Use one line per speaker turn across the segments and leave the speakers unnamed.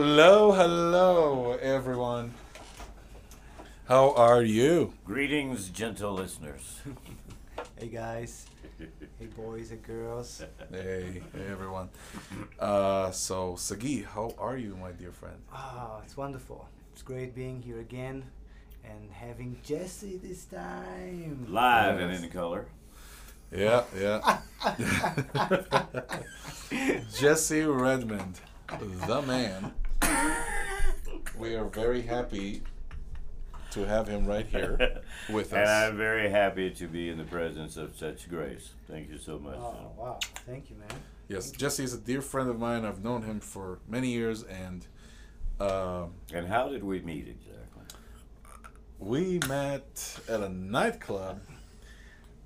Hello, hello, everyone. How are you?
Greetings, gentle listeners.
Hey guys, hey boys and girls.
Hey, hey, everyone. Uh, so, Sagy, how are you, my dear friend?
Ah, it's wonderful. It's great being here again and having Jesse this time.
Live and
Yes.
in color.
Yeah, yeah. Jesse Redmond, the man. We are very happy to have him right here with us. And.
I'm very happy to be in the presence of such grace. Thank you so much.
Oh wow, thank you, man.
Yes, Jesse is a dear friend of mine. I've known him for many years, and um,
And how did we meet exactly?
we met at a nightclub.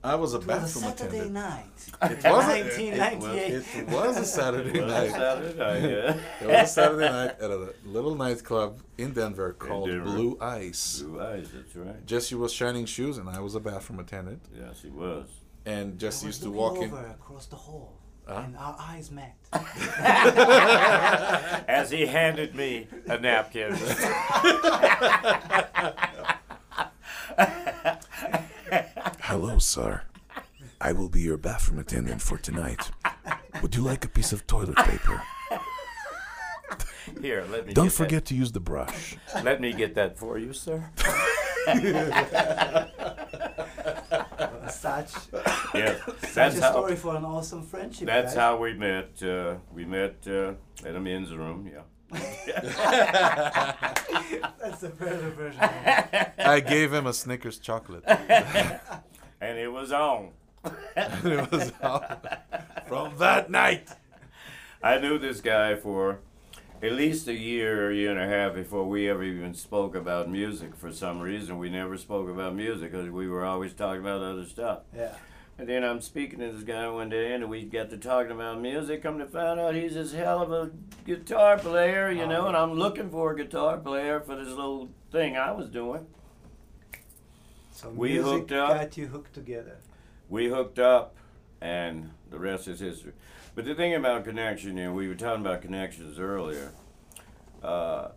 I was a
It was a
bathroom
Saturday
attendant.
night.
It was a-
1998.
It was a Saturday
Was it
night.
Saturday night? Yeah.
It was a Saturday night at a little nightclub in Denver called
Denver.
Blue Ice.
Blue eyes, that's right.
Jesse was shining shoes, and I was a bathroom attendant.
Yes, he was.
And
I
Jesse
was
used to
looking
walk in.
across the hall,
Huh?
and our eyes met.
As he handed me a napkin.
Hello, sir. I will be your bathroom attendant for tonight. Would you like a piece of toilet paper?
Here, let me
Don't
get
forget to use the brush.
Let me get that for you, sir.
Such
Yeah,
such
that's
a
how.
story for an awesome friendship.
That's
guys.
how we met. Uh, we met uh, at a men's room. Yeah.
That's the better version.
I gave him a Snickers chocolate.
and it was on.
And it was all from that night.
I knew this guy for at least a year, or year and a half before we ever even spoke about music. For some reason, we never spoke about music because we were always talking about other stuff.
Yeah.
And then I'm speaking to this guy one day, and we got to talking about music. Come to find out, he's this hell of a guitar player, you oh, know. And I'm looking for a guitar player for this little thing I was doing.
So
We hooked up.
got you hooked together.
we hooked up, and the rest is history. But the thing about connection, you know, we were talking about connections earlier. Uh,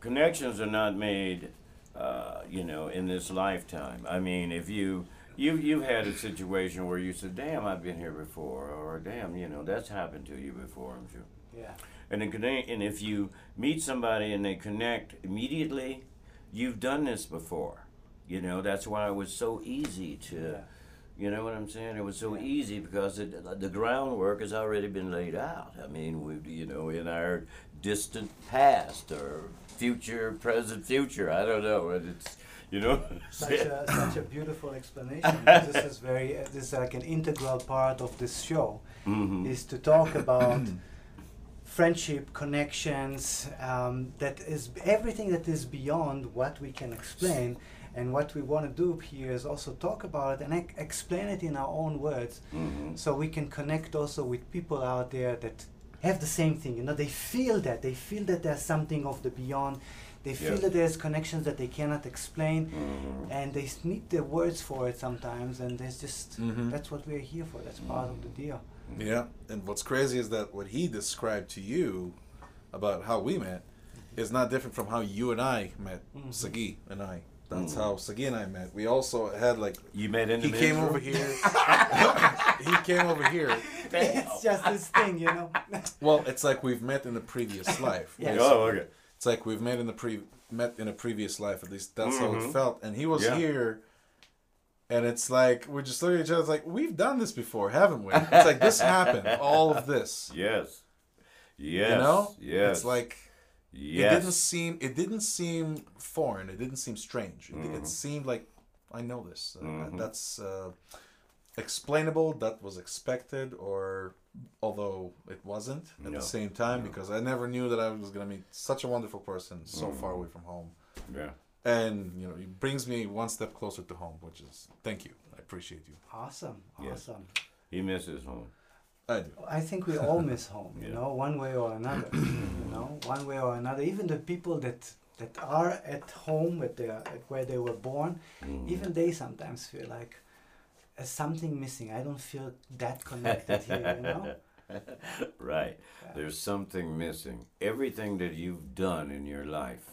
connections are not made, uh, you know, in this lifetime. I mean, if you you you've had a situation where you said, "Damn, I've been here before," or "Damn, you know, that's happened to you before." I'm sure.
Yeah.
And and if you meet somebody and they connect immediately, you've done this before. You know, that's why it was so easy to.
Yeah.
You know what I'm saying? It was so easy because it, the groundwork has already been laid out. I mean, we, you know, in our distant past or future, present, future. I don't know. and It's, you know.
Such a, such a beautiful explanation. this is very. Uh, this is like an integral part of this show.
Mhm.
Is to talk about friendship, connections. Um, that is everything that is beyond what we can explain. And what we want to do here is also talk about it and ex- explain it in our own words,
Mhm.
so we can connect also with people out there that have the same thing. You know, they feel that they feel that there's something of the beyond. They feel that there's connections that they cannot explain
Mhm.
and they need the words for it sometimes and there's just
Mhm.
that's what we're here for that's part of the deal
Yeah, and what's crazy is that what he described to you about how we met is not different from how you and I met,
Mhm.
Sagy and I. That's
Mhm.
how Sagy and I met. We also had like
You met in the
he came
men's
over here. he came over here.
it's just this thing you know
Well, it's like we've met in a previous life.
Yes.
Oh, okay.
It's like we've met in the pre met in a previous life. At least that's how it
Mhm.
felt. And he was
Yeah.
here, and it's like we're just looking at each other. It's like we've done this before, haven't we? It's like this happened. All of this.
Yes. Yes.
You know?
Yes.
It's like
yes.
it didn't seem it didn't seem foreign. It didn't seem strange. It,
Mhm.
it seemed like I know this. Uh,
Mhm.
That's uh, explainable. That was expected, or although it wasn't at
No.
the same time,
No.
because I never knew that I was gonna meet such a wonderful person so
Mhm.
far away from home.
Yeah.
And you know, it brings me one step closer to home, which is thank you. I appreciate you.
awesome
Yes.
awesome
He misses home.
I do.
i think we all miss home you
Yeah.
know one way or another you know one way or another even the people that that are at home at their at where they were born
Mhm.
even they sometimes feel like there's something missing i don't feel that connected here you know
right. There's something missing. Everything that you've done in your life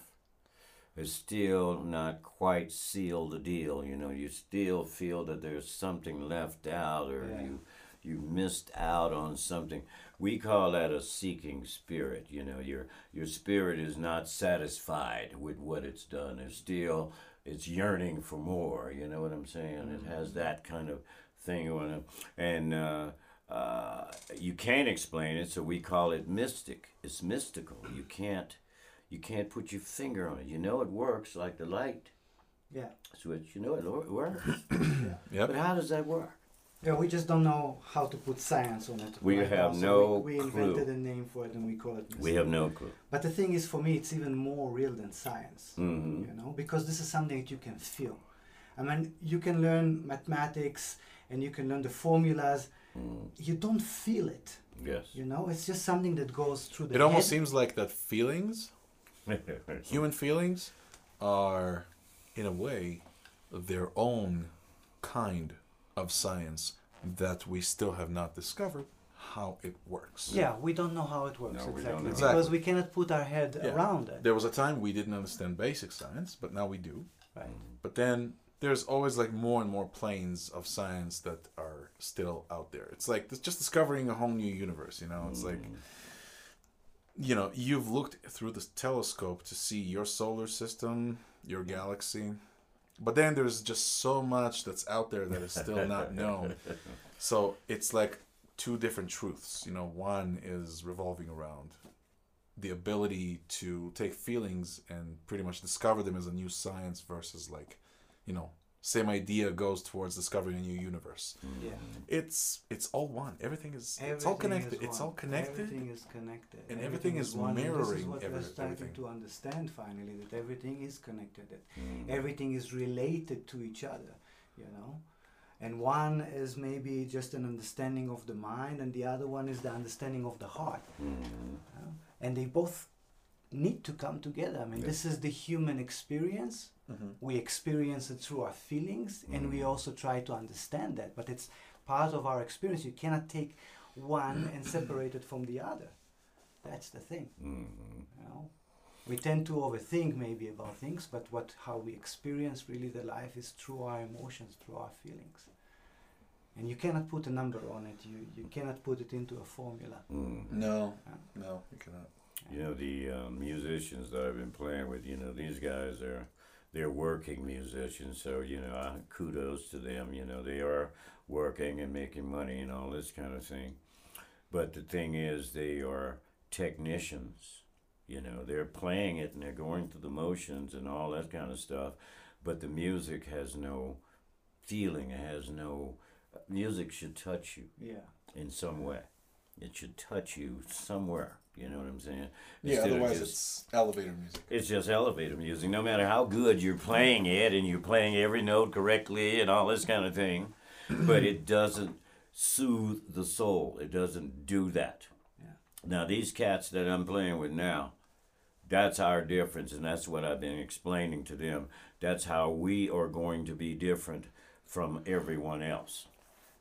is still not quite sealed the deal. You know, you still feel that there's something left out or
Yeah.
you you missed out on something. We call that a seeking spirit. You know, your your spirit is not satisfied with what it's done. It's still it's yearning for more. You know what I'm saying? It has that kind of thing on it, and uh, uh, you can't explain it, so we call it mystic. It's mystical. You can't you can't put your finger on it. You know it works like the light
Yeah.
switch. You know it lo- works,
Yep.
but how does that work?
Yeah, we just don't know how to put science on it.
We
right
have
now, so
no
we, we
clue.
invented a name for it and we call it.
We have no clue.
But the thing is, for me, it's even more real than science.
hmm
You know, because this is something that you can feel. I mean, you can learn mathematics and you can learn the formulas.
Mm.
You don't feel it.
Yes.
You know, it's just something that goes through the
It almost
head.
seems like that feelings, human feelings, are, in a way, of their own kind of science that we still have not discovered how it works.
Yeah, we don't know how it works
No, we don't
exactly
know.
because
Exactly.
we cannot put our head
Yeah.
around it.
There was a time we didn't understand basic science, but now we do.
Right. Mm-hmm.
But then there's always like more and more planes of science that are still out there. It's like it's just discovering a whole new universe, you know? It's like mm-hmm. you know, you've looked through the telescope to see your solar system, your galaxy. But then there's just so much that's out there that is still not known. So it's like two different truths. You know, one is revolving around the ability to take feelings and pretty much discover them as a new science versus like, you know, same idea goes towards discovering a new universe.
Yeah.
It's it's all one. Everything is
Everything
it's all connected. It's all connected.
Everything is connected.
And everything is
one. And this is what
every-
we're starting
everything.
to understand finally that everything is connected. That
Mm.
everything is related to each other. You know, and one is maybe just an understanding of the mind, and the other one is the understanding of the heart. You know? And they both need to come together. I mean,
Yeah.
this is the human experience.
Mm-hmm.
We experience it through our feelings, and we
Mhm.
also try to understand that. But it's part of our experience. You cannot take one and separate it from the other. That's the thing.
Mhm.
You know, we tend to overthink maybe about things, but what how we experience really the life is through our emotions, through our feelings. And you cannot put a number on it. You you cannot put it into a formula.
Mhm.
No,
Yeah.
no, you cannot.
You know the uh, musicians that I've been playing with. You know these guys are they're working musicians. So you know I, kudos to them. You know they are working and making money and all this kind of thing. But the thing is, they are technicians. You know they're playing it and they're going through the motions and all that kind of stuff. But the music has no feeling. It has no music should touch you
Yeah.
in some way. It should touch you somewhere. You know what I'm saying?
Yeah,
Instead of
otherwise
just-
it's elevator music.
it's just elevator music. No matter how good you're playing it and you're playing every note correctly and all this kind of thing, but it doesn't soothe the soul. It doesn't do that.
Yeah.
Now these cats that I'm playing with now, that's our difference, and that's what I've been explaining to them. That's how we are going to be different from everyone else.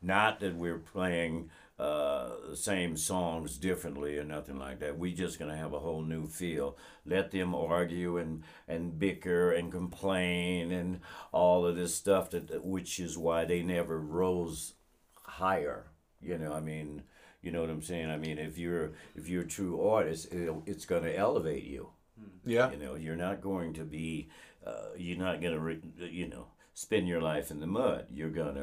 Not that we're playing uh, same songs differently or nothing like that. we just going to have a whole new feel. Let them argue and, and bicker and complain and all of this stuff, that, which is why they never rose higher. You know, I mean, you know what I'm saying? I mean, if you're if you're a true artist, it'll, it's going to elevate you.
Yeah.
You know, you're not going to be, uh, you're not to, re- you know, spend your life in the mud. You're going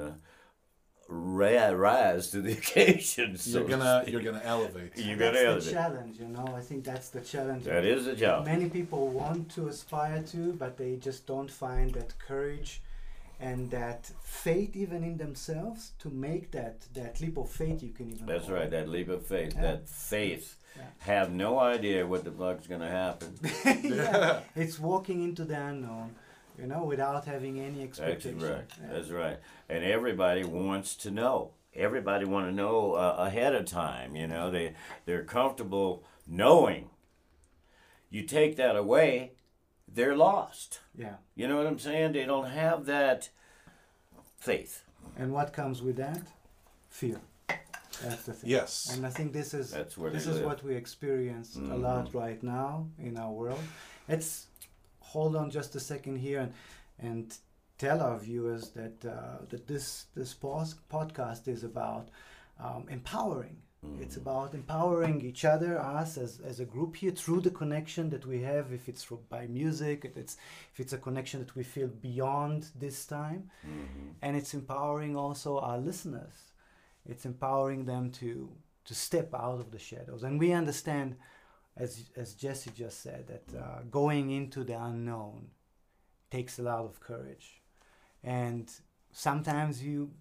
to ri- rise to the occasion. so
You're gonna
speak.
you're gonna elevate.
You're gonna
the
elevate.
challenge, you know. I think that's the challenge.
That is the job.
Many people want to aspire to, but they just don't find that courage and that faith even in themselves to make that that leap of faith. You can even.
That's
call
right.
it.
That leap of faith.
Yeah.
That faith.
Yeah.
Have no idea what the fuck's gonna happen.
yeah, it's walking into the unknown, you know, without having any expectation.
That's right.
Yeah.
That's right. And everybody wants to know. Everybody want to know uh, ahead of time. You know, they they're comfortable knowing. You take that away, they're lost.
yeah.
You know what I'm saying? They don't have that faith.
And what comes with that? Fear. That's the thing.
Yes.
And I think this is
That's where
this is
live.
what we experience a
Mhm.
lot right now in our world. Let's hold on just a second here and and tell our viewers that uh, that this this podcast is about um, empowering. It's
Mhm.
about empowering each other, us as, as a group here, through the connection that we have. If it's by music, if it's if it's a connection that we feel beyond this time,
Mhm.
and it's empowering also our listeners. It's empowering them to to step out of the shadows, and we understand, as as Jesse just said, that uh, going into the unknown takes a lot of courage, and sometimes you.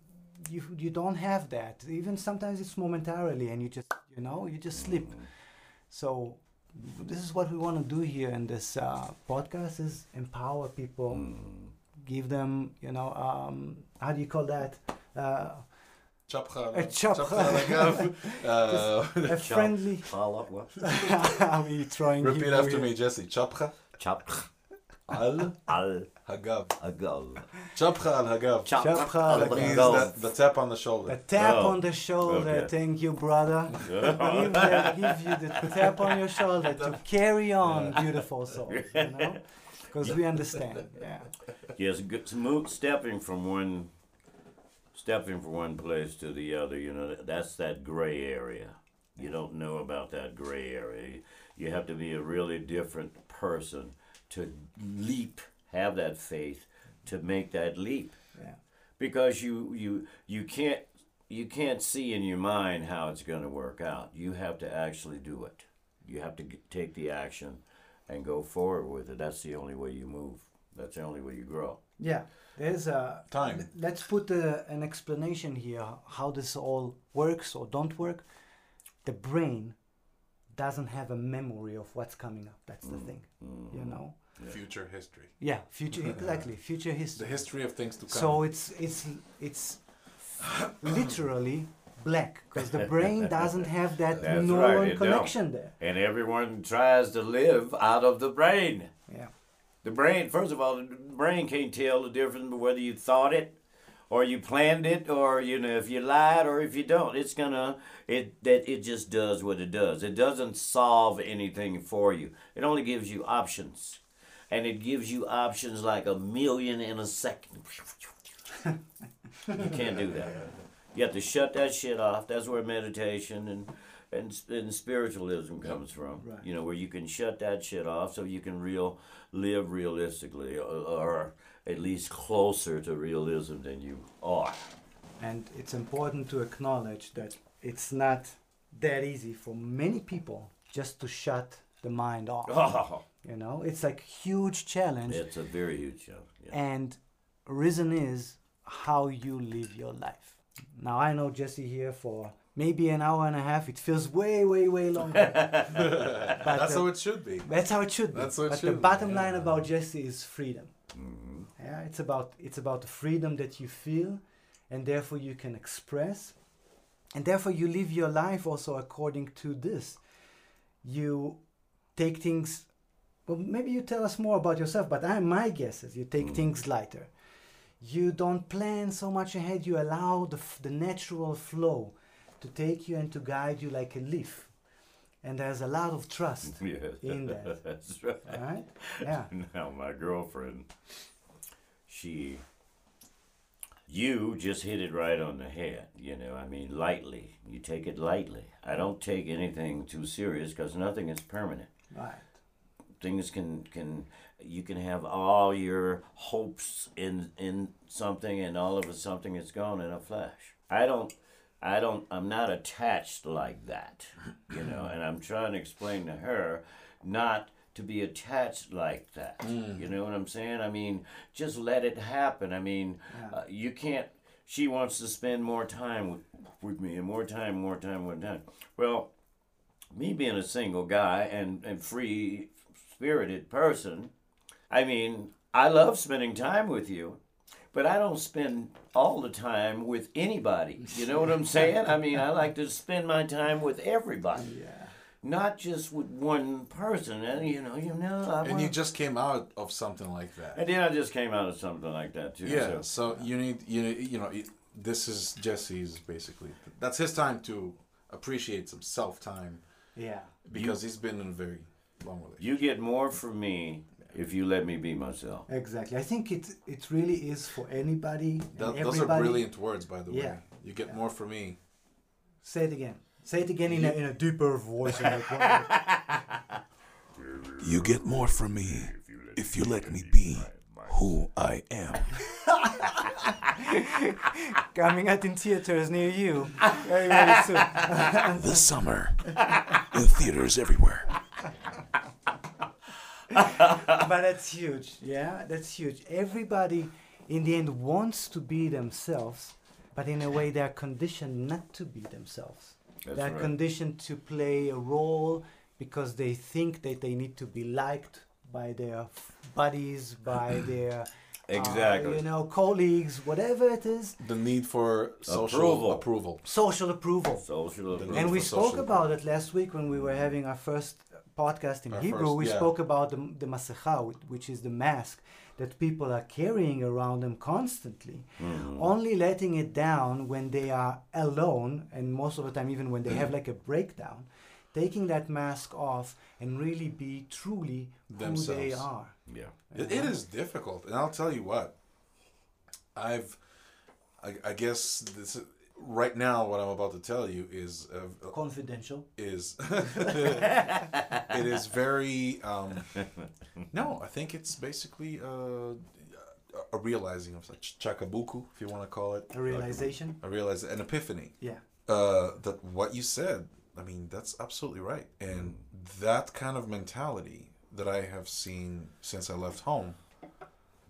You, you don't have that even sometimes it's momentarily and you just you know you just slip so this is what we want to do here in this uh, podcast is empower people
Mhm.
give them, you know, um, how do you call that? Uh, chap
gaan. Een chap, uh,
a friendly.
Chap. How
are you trying?
Repeat after me, Jesse. Chap
gaan.
Al.
Al.
Hagav.
Hagav.
Chapcha al Hagav.
Chapcha
That means the tap on the shoulder.
The tap
oh.
on the shoulder.
Okay.
Thank you, brother. give, the, give you the tap on your shoulder to carry on, yeah. beautiful soul. You know, because we understand. Yeah.
Yes, good, smooth stepping from one stepping from one place to the other. You know, that's that gray area. You don't know about that gray area. You have to be a really different person to leap, have that faith to make that leap,
Yeah.
because you you you can't you can't see in your mind how it's going to work out. You have to actually do it. You have to take the action and go forward with it. That's the only way you move. That's the only way you grow.
Yeah, there's a
Time.
Let's put a, an explanation here how this all works or don't work. The brain doesn't have a memory of what's coming up. That's the mm. thing, mm. you know.
Future history.
Yeah, future exactly future history.
The
history.
history of things to come.
So it's it's it's literally black because the brain doesn't have that
That's
neuron
right, it don't.
connection there.
And everyone tries to live out of the brain.
Yeah.
The brain, first of all, the brain can't tell the difference whether you thought it or you planned it or you know if you lied or if you don't. It's gonna it that it just does what it does. It doesn't solve anything for you. It only gives you options. And it gives you options like a million in a second. You can't do that. You have to shut that shit off. That's where meditation and and, and spiritualism comes from.
Right.
You know, where you can shut that shit off so you can real live realistically, or, or at least closer to realism than you are.
And it's important to acknowledge that it's not that easy for many people just to shut the mind off.
Oh,
You know, it's like huge challenge.
it's a very huge challenge. Yeah.
And reason is how you live your life. Now I know Jesse here for maybe an hour and a half. It feels way, way, way longer. but
That's
uh,
how it should be.
that's how it should be.
That's how it
but
should
the
be,
bottom
yeah.
line about Jesse is freedom.
Mhm.
Yeah, it's about it's about the freedom that you feel, and therefore you can express, and therefore you live your life also according to this. You take things. Well, maybe you tell us more about yourself, but I, my guess is you take things lighter. You don't plan so much ahead. You allow the f- the natural flow to take you and to guide you like a leaf, and there's a lot of trust.
Yes,
In that.
that's right.
All right? Yeah.
Now, my girlfriend, she, you just hit it right on the head. You know, I mean, lightly. You take it lightly. I don't take anything too serious because nothing is permanent.
Right.
Things can can you can have all your hopes in in something, and all of a something is gone in a flash. I don't. I don't. I'm not attached like that, you know. And I'm trying to explain to her, not to be attached like that. You know what I'm saying? I mean, just let it happen. I mean,
Yeah.
uh, you can't. She wants to spend more time with, with me, and more time, more time, more time. Well, me being a single guy and and free spirited person, I mean, I love spending time with you, but I don't spend all the time with anybody. You know what I'm saying? I mean, I like to spend my time with everybody,
Yeah.
not just with one person. And you know, you know, I
And
wanna-
you just came out of something like that.
and then I just came out of something like that too.
Yeah.
so-
So you need you need, you know this is Jesse's basically. That's his time to appreciate some self time
Yeah.
because he's been in a very long relationship.
You get more from me if you let me be myself.
Exactly. I think it it really is for anybody. and
those are brilliant words, by the way.
Yeah.
You get
Yeah.
more from me.
Say it again. Say it again in a, in a deeper voice. and like.
You get more from me if you let me be who I am.
Coming out in theaters near you very, very soon.
This summer, in theaters everywhere.
but that's huge. Yeah, that's huge. Everybody, in the end, wants to be themselves, but in a way, they're conditioned not to be themselves.
That's
they're
right.
conditioned to play a role because they think that they need to be liked by their buddies, by their uh,
Exactly.
you know colleagues, whatever it is,
The need for social
Approval.
approval.
social approval.
Social approval.
And we spoke
social
about it last week when we were having our first podcast in
Our
Hebrew.
first-
we
yeah.
spoke about the, the masecha, which is the mask that people are carrying around them constantly,
Mhm.
only letting it down when they are alone, and most of the time, even when they have like a breakdown, taking that mask off and really be truly who they are.
Yeah.
It, it is difficult, and I'll tell you what. I've, I, I guess this right now. What I'm about to tell you is uh,
Confidential.
is it is very. Um, no, I think it's basically uh, a realizing of such shakubuku, if you want to call it
A realization.
a realize an epiphany.
Yeah.
uh, that what you said, I mean, that's absolutely right. And that kind of mentality that I have seen since I left home,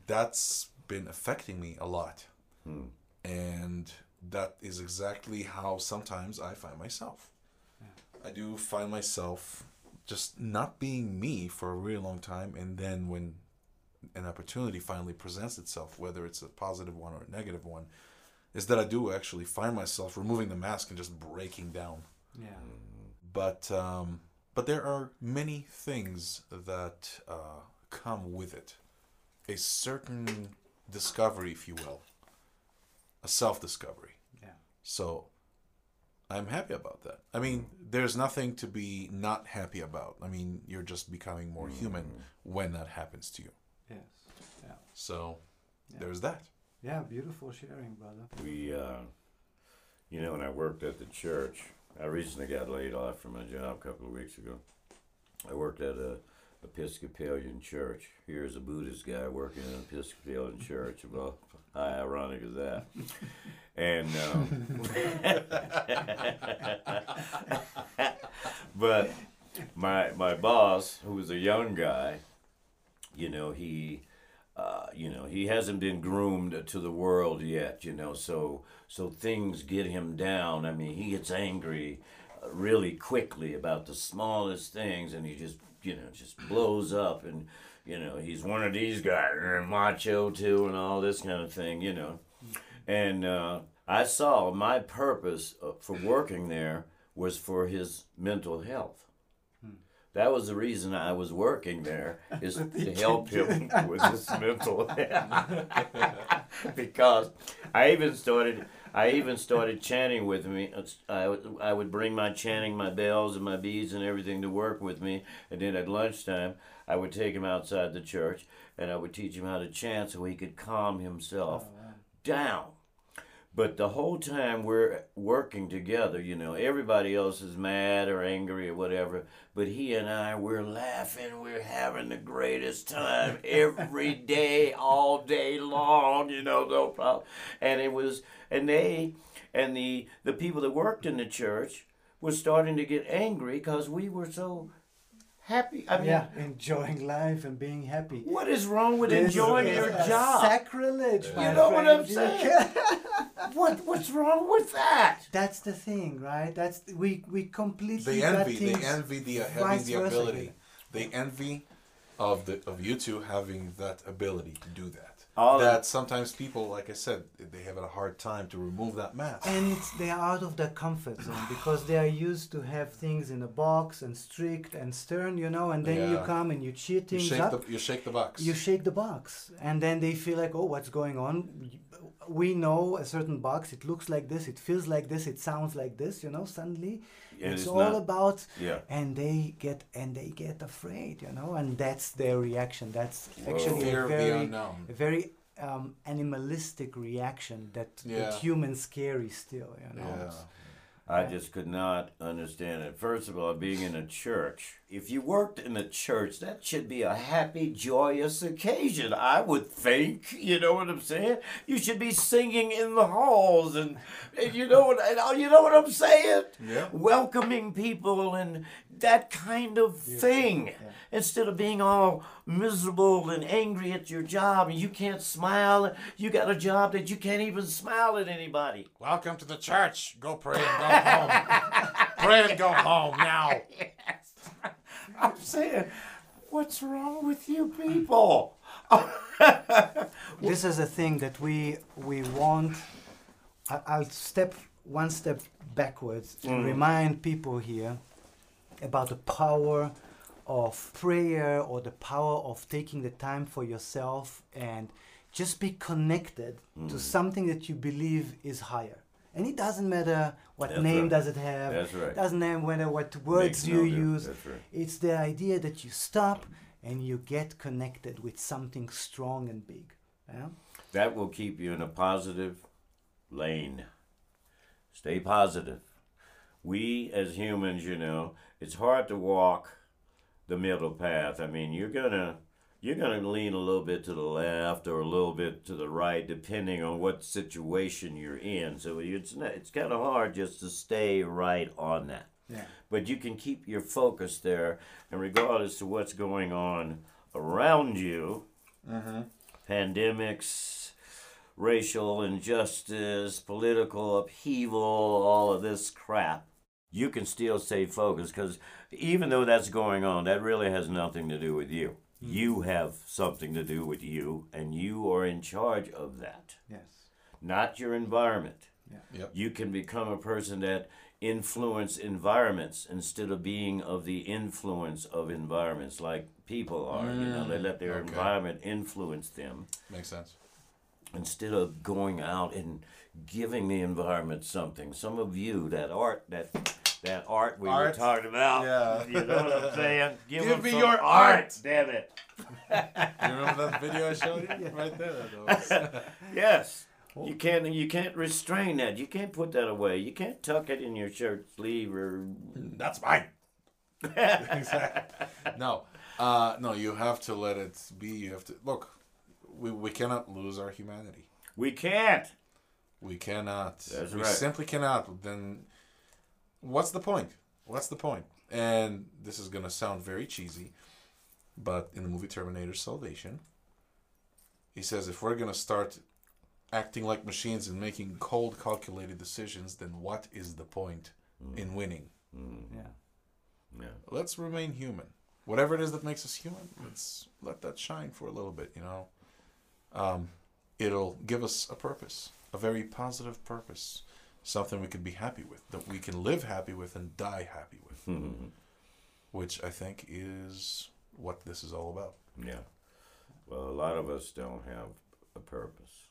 that's been affecting me a lot.
Hmm.
And that is exactly how sometimes I find myself. I do find myself just not being me for a really long time. And then when an opportunity finally presents itself, whether it's a positive one or a negative one, is that I do actually find myself removing the mask and just breaking down.
Yeah.
But um, but there are many things that uh, come with it. A certain discovery, if you will, a self-discovery.
Yeah.
So I'm happy about that. I mean, there's nothing to be not happy about. I mean, you're just becoming more human when that happens to you.
Yes. Yeah.
So
Yeah.
there's that.
Yeah. Beautiful sharing, brother.
We, uh, you know, when I worked at the church, I recently got laid off from my job a couple of weeks ago. I worked at a Episcopalian church. Here's a Buddhist guy working in an Episcopalian church. Well, how ironic is that? And, um, but my my boss, who was a young guy, you know, he uh, you know, he hasn't been groomed to the world yet, you know, so so things get him down. I mean, he gets angry uh, really quickly about the smallest things and he just, you know, just blows up and you know, he's one of these guys, macho too and all this kind of thing, you know. And uh, I saw my purpose uh, for working there was for his mental health. That was the reason I was working there is to help him with his mental health. because I even started I even started chanting with me. I, I would bring my chanting, my bells and my beads and everything to work with me. And then at lunchtime, I would take him outside the church and I would teach him how to chant so he could calm himself oh, down. But the whole time we're working together, you know, everybody else is mad or angry or whatever, but he and I, we're laughing, we're having the greatest time every day, all day long, you know, no problem. And it was, and they, and the the people that worked in the church were starting to get angry because we were so happy. I mean,
yeah, enjoying life and being happy.
what is wrong with
This
enjoying
is
your
a
job?
Sacrilege, my
You know what I'm saying? what what's wrong with that?
That's the thing, right? That's we we completely
They envy. They envy the uh,
having
the ability.
here.
They envy of the of you two having that ability to do that.
All of-
that sometimes people, like I said, they have a hard time to remove that mask.
And it's, they are out of their comfort zone because they are used to have things in a box and strict and stern, you know. And then you come and you cheer
you
things
shake
up.
the you shake the box.
you shake the box, and then they feel like, oh, what's going on? we know a certain box. It looks like this. It feels like this. It sounds like this. You know, suddenly
And
it's,
it's
all
not-
about.
Yeah.
And they get and they get afraid. You know, and that's their reaction. That's actually
Fear
a
of the
very a very um, animalistic reaction that,
Yeah.
that humans carry still. You know.
Yeah.
I just could not understand it. First of all, being in a church, if you worked in a church, that should be a happy, joyous occasion, I would think. You know what I'm saying? You should be singing in the halls, and, and you know what and uh, you know what I'm saying?
Yeah.
Welcoming people and that kind of thing, instead of being all miserable and angry at your job, and you can't smile. You got a job that you can't even smile at anybody.
Welcome to the church. Go pray and go home. pray and go home now. yes.
I'm saying, what's wrong with you people?
this is a thing that we we want. I, I'll step one step backwards and mm. remind people here about the power of prayer or the power of taking the time for yourself and just be connected to hmm. something that you believe is higher. And it doesn't matter what
That's
name
right.
does it have.
That's right.
Doesn't matter what words
Makes
you
no
use.
Right.
It's the idea that you stop and you get connected with something strong and big. Yeah?
That will keep you in a positive lane. Stay positive. We as humans, you know, it's hard to walk the middle path. I mean, you're gonna you're gonna lean a little bit to the left or a little bit to the right, depending on what situation you're in. So it's not, it's kind of hard just to stay right on that.
Yeah.
But you can keep your focus there, and regardless to what's going on around you, uh-huh. pandemics, racial injustice, political upheaval, all of this crap, you can still stay focused because even though that's going on, that really has nothing to do with you. Mm-hmm. You have something to do with you, and you are in charge of that,
Yes.
not your environment. Yeah.
Yep.
You can become a person that influence environments instead of being of the influence of environments like people are. you know, they mm. let their
okay.
environment influence them
Makes sense.
instead of going out and giving the environment something. Some of you, that art, that that art we were talking about.
Yeah.
You know what I'm saying? Give,
Give me your art.
Damn it.
You remember that video I showed you? Right there.
Yes. You can't you can't restrain that. You can't put that away. You can't tuck it in your shirt sleeve or
That's mine. exactly. No, uh, no. You have to let it be. You have to look. We, we cannot lose our humanity.
we can't.
We cannot.
That's
we
right.
simply cannot. Then, what's the point? What's the point? And this is gonna sound very cheesy, but in the movie Terminator Salvation, he says if we're gonna start acting like machines and making cold, calculated decisions, then what is the point in winning?
Yeah.
Yeah.
let's remain human. Whatever it is that makes us human, let's let that shine for a little bit, you know. Um, it'll give us a purpose, a very positive purpose, something we can be happy with, that we can live happy with and die happy with, mm-hmm. which I think is what this is all about.
Yeah. Well, a lot of us don't have a purpose.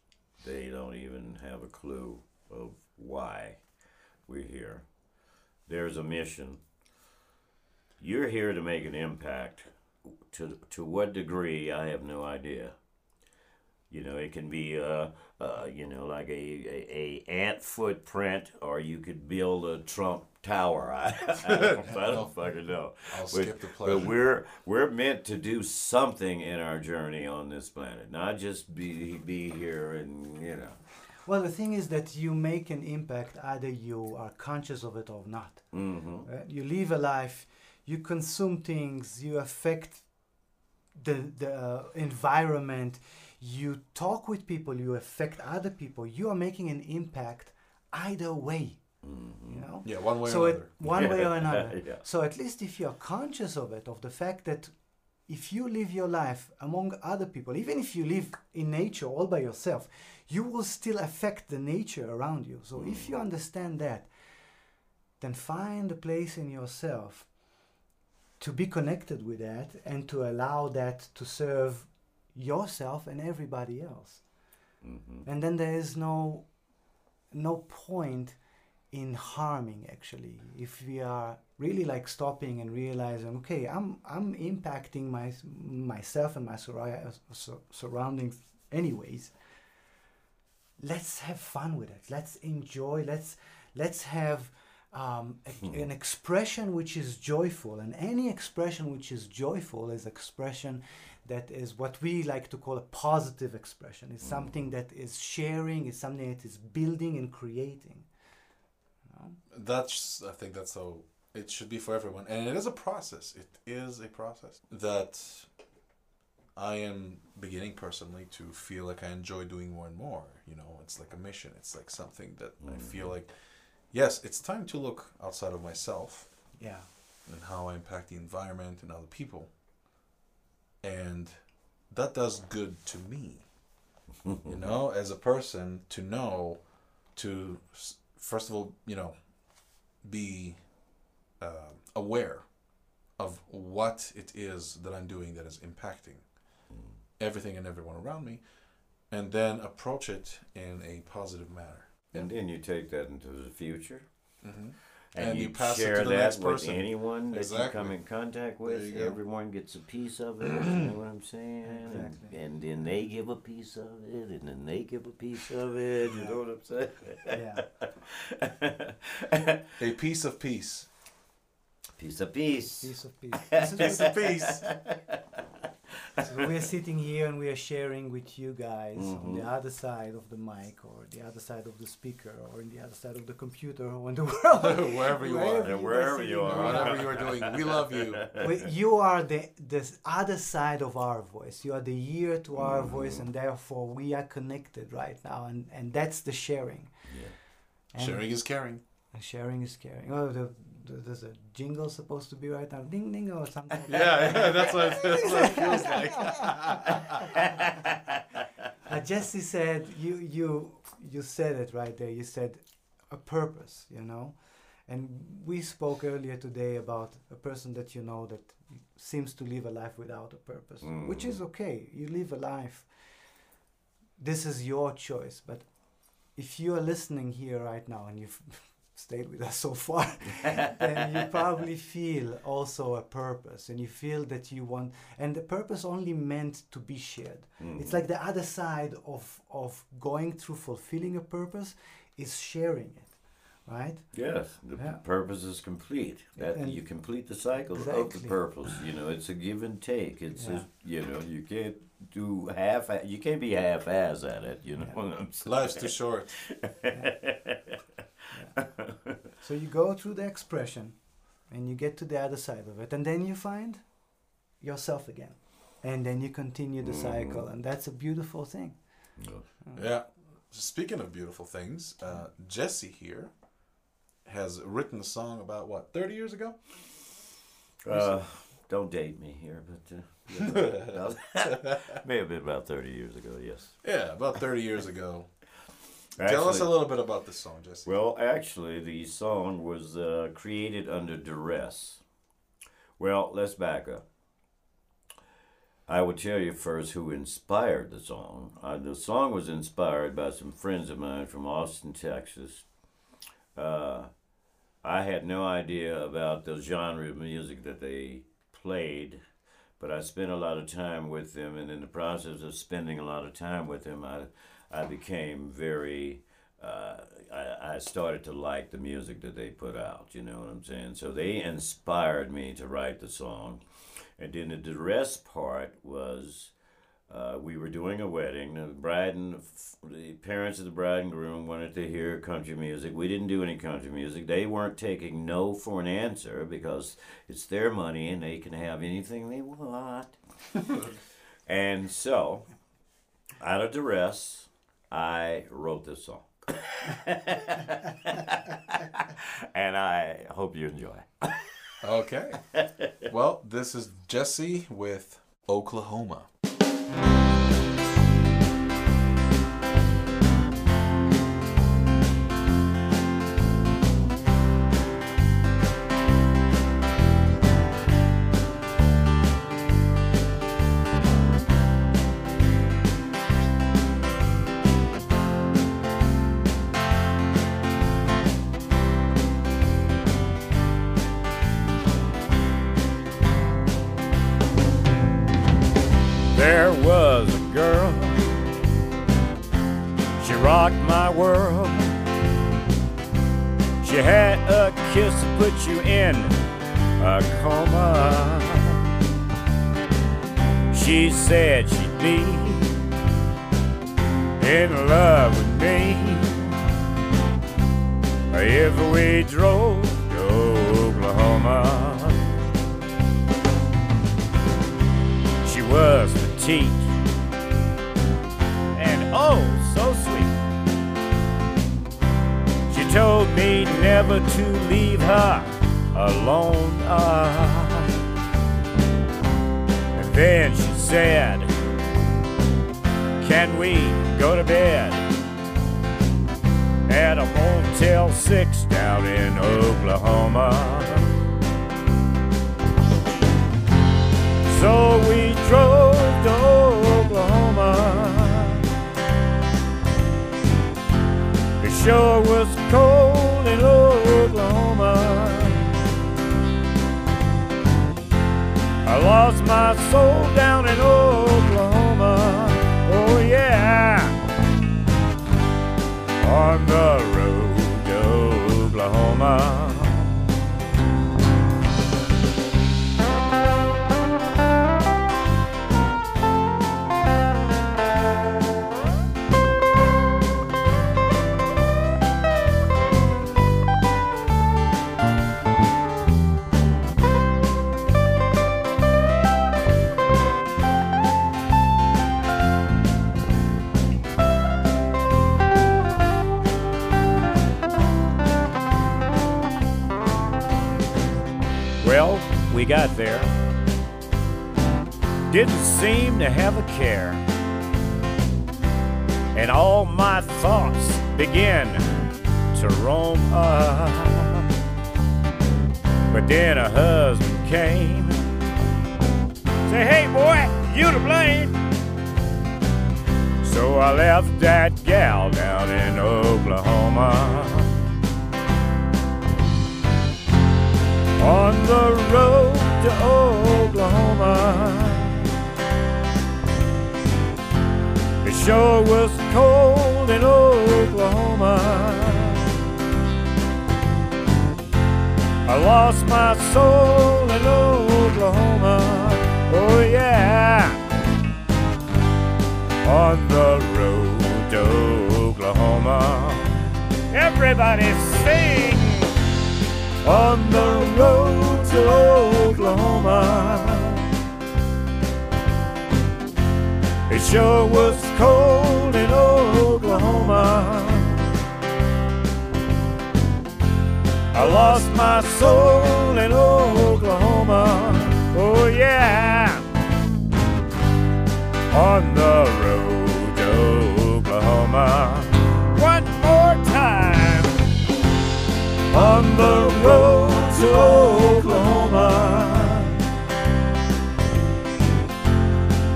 They don't even have a clue of why we're here. There's a mission. You're here to make an impact. To to what degree, I have no idea. You know, it can be uh, uh you know like a, a, a ant footprint, or you could build a Trump tower. I, I, don't, I don't fucking know.
I'll
But-
skip the pleasure.
But we're we're meant to do something in our journey on this planet, not just be be here and you know.
Well, the thing is that you make an impact either you are conscious of it or not.
hmm
right? You live a life, you consume things, you affect the the uh, environment, you talk with people, you affect other people. You are making an impact either way. You mm-hmm. know.
Yeah, one way
so
or
it,
another.
one way or another.
Yeah.
So at least if you're conscious of it, of the fact that if you live your life among other people, even if you live in nature all by yourself, you will still affect the nature around you. So if you mm. understand that, then find a place in yourself to be connected with that and to allow that to serve yourself and everybody else.
Mm-hmm.
and then there is no no point in harming actually if we are really like stopping and realizing okay i'm i'm impacting my myself and my sur- surroundings anyways let's have fun with it let's enjoy let's let's have um, a- an expression which is joyful and any expression which is joyful is expression that is what we like to call a positive expression. It's mm. something that is sharing it's something that is building and creating you know?
that's i think that's how it should be for everyone. And it is a process. It is a process. That i am beginning personally to feel like i enjoy doing more and more you know? It's like a mission. It's like something that i mm-hmm. feel like yes it's time to look outside of myself
yeah.
and how i impact the environment and other people and that does good to me you know as a person to know to first of all you know be uh, aware of what it is that i'm doing that is impacting everything and everyone around me and then approach it in a positive manner
And then you take that into the future.
mm-hmm.
And,
And
you,
you pass it
share
to the
that
next
with
person.
anyone that you come in contact with. Everyone gets a piece of it. you know what I'm saying?
Exactly.
And, and then they give a piece of it, and then they give a piece of it. You know what I'm saying?
yeah
a piece of peace
piece of piece.
piece of peace This
piece of peace
So we're sitting here and we are sharing with you guys on the
Mhm.
other side of the mic or the other side of the speaker or in the other side of the computer or in the world.
Wherever you are.
And wherever you are.
whatever you are doing we love you
We- you are the the other side of our voice. You are the ear to our
Mm-hmm.
voice, and therefore we are connected right now, and and that's the sharing.
Yeah.
And
sharing is caring
and sharing is caring. Oh, the, the, there's a jingle supposed to be right now, ding ding or something.
yeah, yeah that's, what, that's what it feels like
Uh, Jesse said you you you said it right there. You said a purpose, you know, and we spoke earlier today about a person that you know that seems to live a life without a purpose, which is okay. You live a life. This is your choice, but if you are listening here right now and you've stayed with us so far, then you probably feel also a purpose and you feel that you want and the purpose only meant to be shared mm. it's like the other side of of going through fulfilling a purpose is sharing it right
Yes, the
Yeah.
purpose is complete. That
And-
you complete the cycle of the purpose. You know, it's a give and take. It's
Yeah.
a, you know, you can't do half. You can't be half ass at it. You know
Yeah.
what
life's too short
so you go through the expression and you get to the other side of it and then you find yourself again. And then you continue the cycle and that's a beautiful thing.
Yeah. Speaking of beautiful things uh, jesse here has written a song about what 30 years ago?
Uh, don't date me here, but uh, yeah, may have been about thirty years ago. Yes.
yeah about 30 years ago tell us a little bit about this song jesse
Well, actually, the song was uh, created under duress. Well, let's back up. I will tell you first who inspired the song. Uh, the song was inspired by some friends of mine from Austin, Texas. Uh, I had no idea about the genre of music that they played, but I spent a lot of time with them, and in the process of spending a lot of time with them, I, I became very uh, I, I started to like the music that they put out. You know what I'm saying? So they inspired me to write the song. And then the duress part was uh, we were doing a wedding. The bride and the parents of the bride and groom wanted to hear country music. We didn't do any country music. They weren't taking no for an answer because it's their money and they can have anything they want. and so, out of duress, I wrote this song. and I hope you enjoy.
okay well this is jesse with oklahoma
Shore was cold in Oklahoma. I lost my soul down in Oklahoma. Oh, yeah. On the got there. Didn't seem to have a care. And all my thoughts began to roam up. But then a husband came. Say, hey boy, you to blame. So I left that gal down in Oklahoma. on the road to Oklahoma. It sure was cold in Oklahoma. I lost my soul in Oklahoma. Oh, yeah. On the road to Oklahoma. Everybody sing on the road Oklahoma. It sure was cold in Oklahoma. I lost my soul in Oklahoma. Oh, yeah. On the road to Oklahoma. One more time on the road Oklahoma.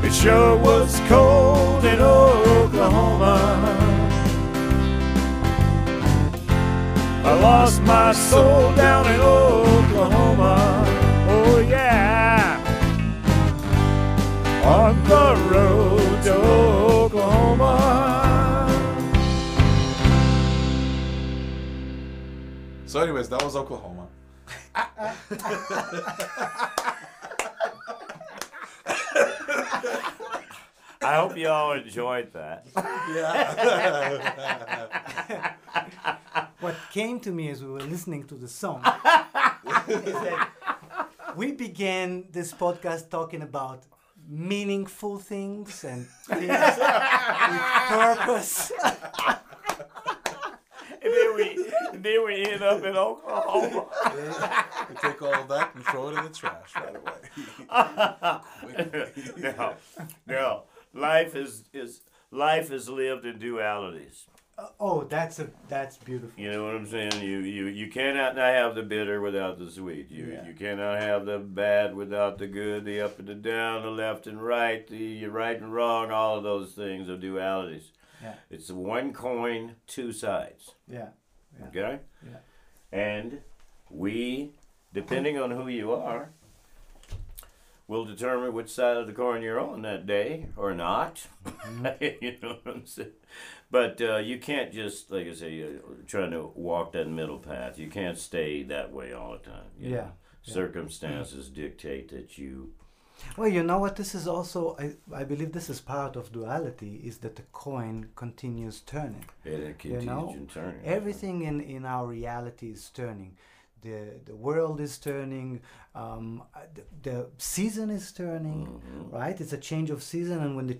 It sure was cold in Oklahoma. I lost my soul down in Oklahoma. Oh, yeah. On the road to Oklahoma.
So, anyways, that was Oklahoma.
I hope you all enjoyed that. Yeah.
What came to me as we were listening to the song is that we began this podcast talking about meaningful things and things with purpose.
And then we, then we end up in Oklahoma.
We take all of that and throw it in the trash right away.
now, no. Life is is life is lived in dualities.
Uh, oh, that's a that's beautiful.
You know what I'm saying? You you you cannot not have the bitter without the sweet. You
Yeah.
you cannot have the bad without the good, the up and the down, the left and right, the right and wrong. All of those things are dualities.
Yeah.
It's one coin, two sides.
Yeah.
Okay.
Yeah.
And we, depending on who you are, will determine which side of the coin you're on that day or not.
Mm-hmm.
you know what I'm saying? But uh, you can't just, like I say, uh, trying to walk that middle path. You can't stay that way all the time. you know.
Yeah, yeah.
Circumstances dictate that you.
Well, you know what? This is also, I, I believe this is part of duality, is that the coin continues turning.
It, it continues
know,
turning.
Everything in, in our reality is turning. The, the world is turning, um, the, the season is turning,
Mhm.
right? It's a change of season, and when the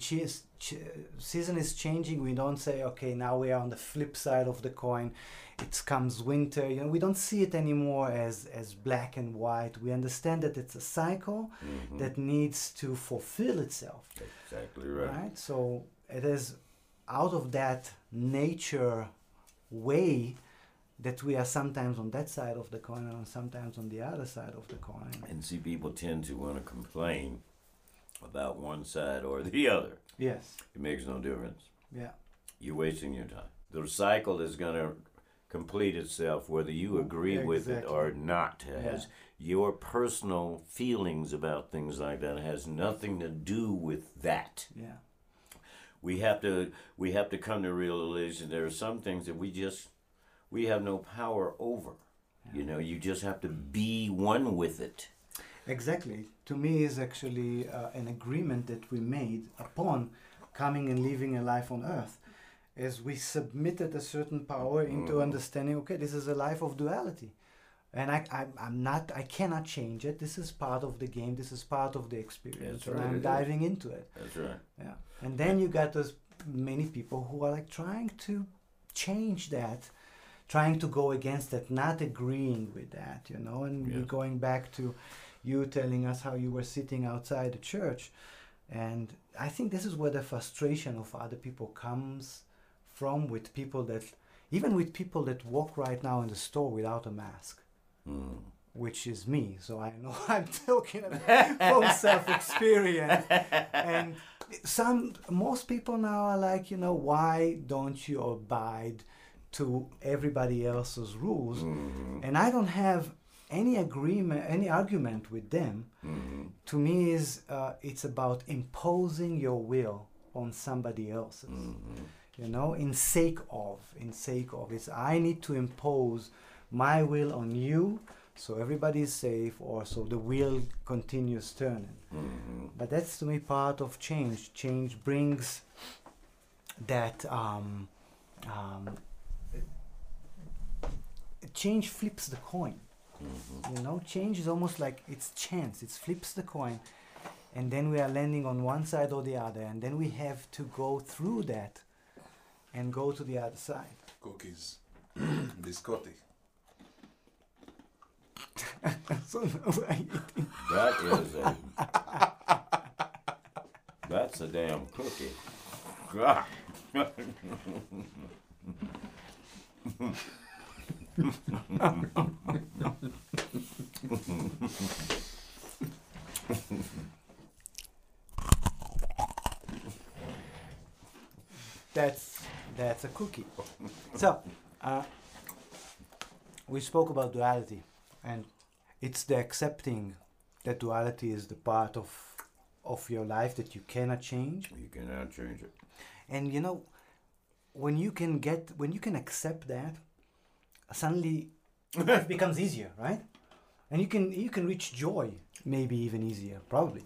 season is changing, we don't say, okay, now we are on the flip side of the coin. It comes winter. You know, we don't see it anymore as as black and white. We understand that it's a cycle
Mhm.
that needs to fulfill itself,
Exactly right.
right? So it is out of that nature way that we are sometimes on that side of the coin and sometimes on the other side of the coin.
And see, people tend to want to complain about one side or the other.
Yes.
It makes no difference.
Yeah.
You're wasting your time. The cycle is going to complete itself whether you agree with it or not. It has your personal feelings about things like that has nothing to do with that.
Yeah.
We have to we have to come to realization there are some things that we just we have no power over. You know, you just have to be one with it.
Exactly. To me, is actually uh, an agreement that we made upon coming and living a life on earth. As we submitted a certain power into
Mhm.
understanding, okay, this is a life of duality. And I, I, I'm not, I cannot change it. This is part of the game. This is part of the experience.
That's
and I'm
it is.
diving into it.
That's right.
Yeah. And then you got those many people who are like trying to change that, trying to go against that, not agreeing with that, you know. And
Yeah.
we're going back to you telling us how you were sitting outside the church. And I think this is where the frustration of other people comes from with people that, even with people that walk right now in the store without a mask
Mm.
which is me. So I know I'm talking about from self experience. And some, most people now are like, you know, why don't you abide to everybody else's rules?
Mhm.
And I don't have any agreement, any argument with them.
Mhm.
To me, is uh, it's about imposing your will on somebody else's
Mhm.
You know in sake of in sake of. It's i need to impose my will on you so everybody is safe or so the wheel continues turning.
Mhm.
but that's to me part of change. Change brings that um, um, change flips the coin.
Mhm.
you know change is almost like it's chance. It flips the coin and then we are landing on one side or the other and then we have to go through that and go to the other side
Cookies. Biscotti.
so now I eat
That is a. That's a damn cookie. God.
that's that's a cookie. So uh, we spoke about duality and it's the accepting that duality is the part of of your life that you cannot change.
You cannot change it.
and you know when you can get when you can accept that suddenly life becomes easier right? And you can you can reach joy maybe even easier probably.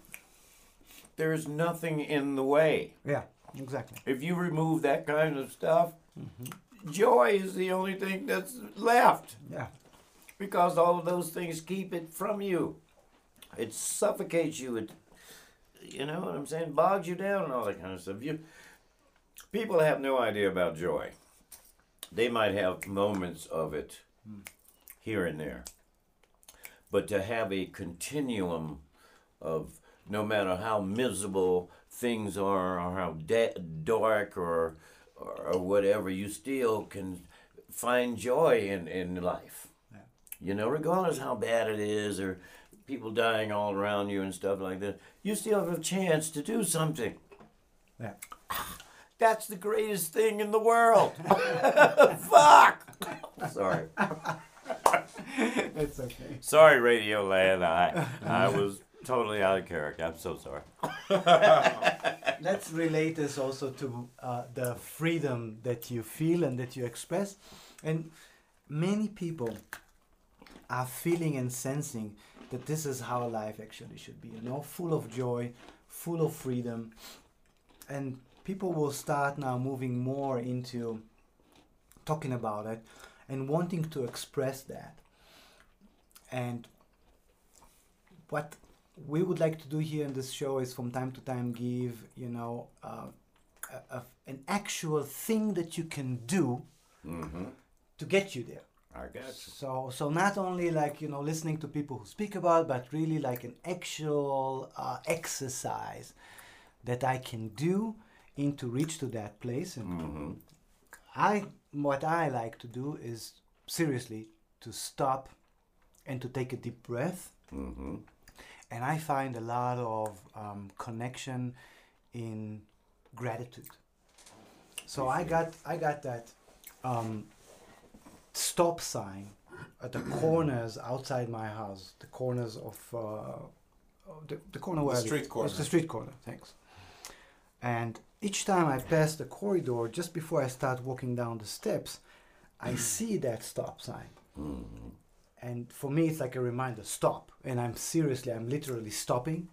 There's nothing in the way.
yeah exactly
If you remove that kind of stuff,
Mm-hmm.
joy is the only thing that's left.
yeah
because all of those things keep it from you. It suffocates you. It, you know what I'm saying? Bogs you down and all that kind of stuff. You, people have no idea about joy. They might have moments of it here and there, but to have a continuum of no matter how miserable things are or how da- dark or, or or whatever, you still can find joy in in life. You know, regardless how bad it is or people dying all around you and stuff like that, you still have a chance to do something.
yeah
That's the greatest thing in the world. Fuck. Sorry.
it's okay
Sorry, Radio Land. I I was totally out of character. I'm so sorry.
let's relate this also to uh, the freedom that you feel and that you express. And many people are feeling and sensing that this is how life actually should be, you know, full of joy, full of freedom. And people will start now moving more into talking about it and wanting to express that. And what we would like to do here in this show is from time to time give you know uh, a, a, an actual thing that you can do
Mm-hmm.
to get you there
I got you.
so so not only like you know listening to people who speak about but really like an actual uh, exercise that i can do in to reach to that place and
Mm-hmm.
i what i like to do is seriously to stop and to take a deep breath
Mm-hmm.
And I find a lot of um, connection in gratitude. So I got I got that um, stop sign at the corners outside my house, the corners of uh, the, the corner where I live.
street corner.
It's the street corner. Thanks. And each time I pass the corridor, just before I start walking down the steps, I see that stop sign
Mm-hmm.
And for me it's like a reminder stop. And i'm seriously i'm literally stopping.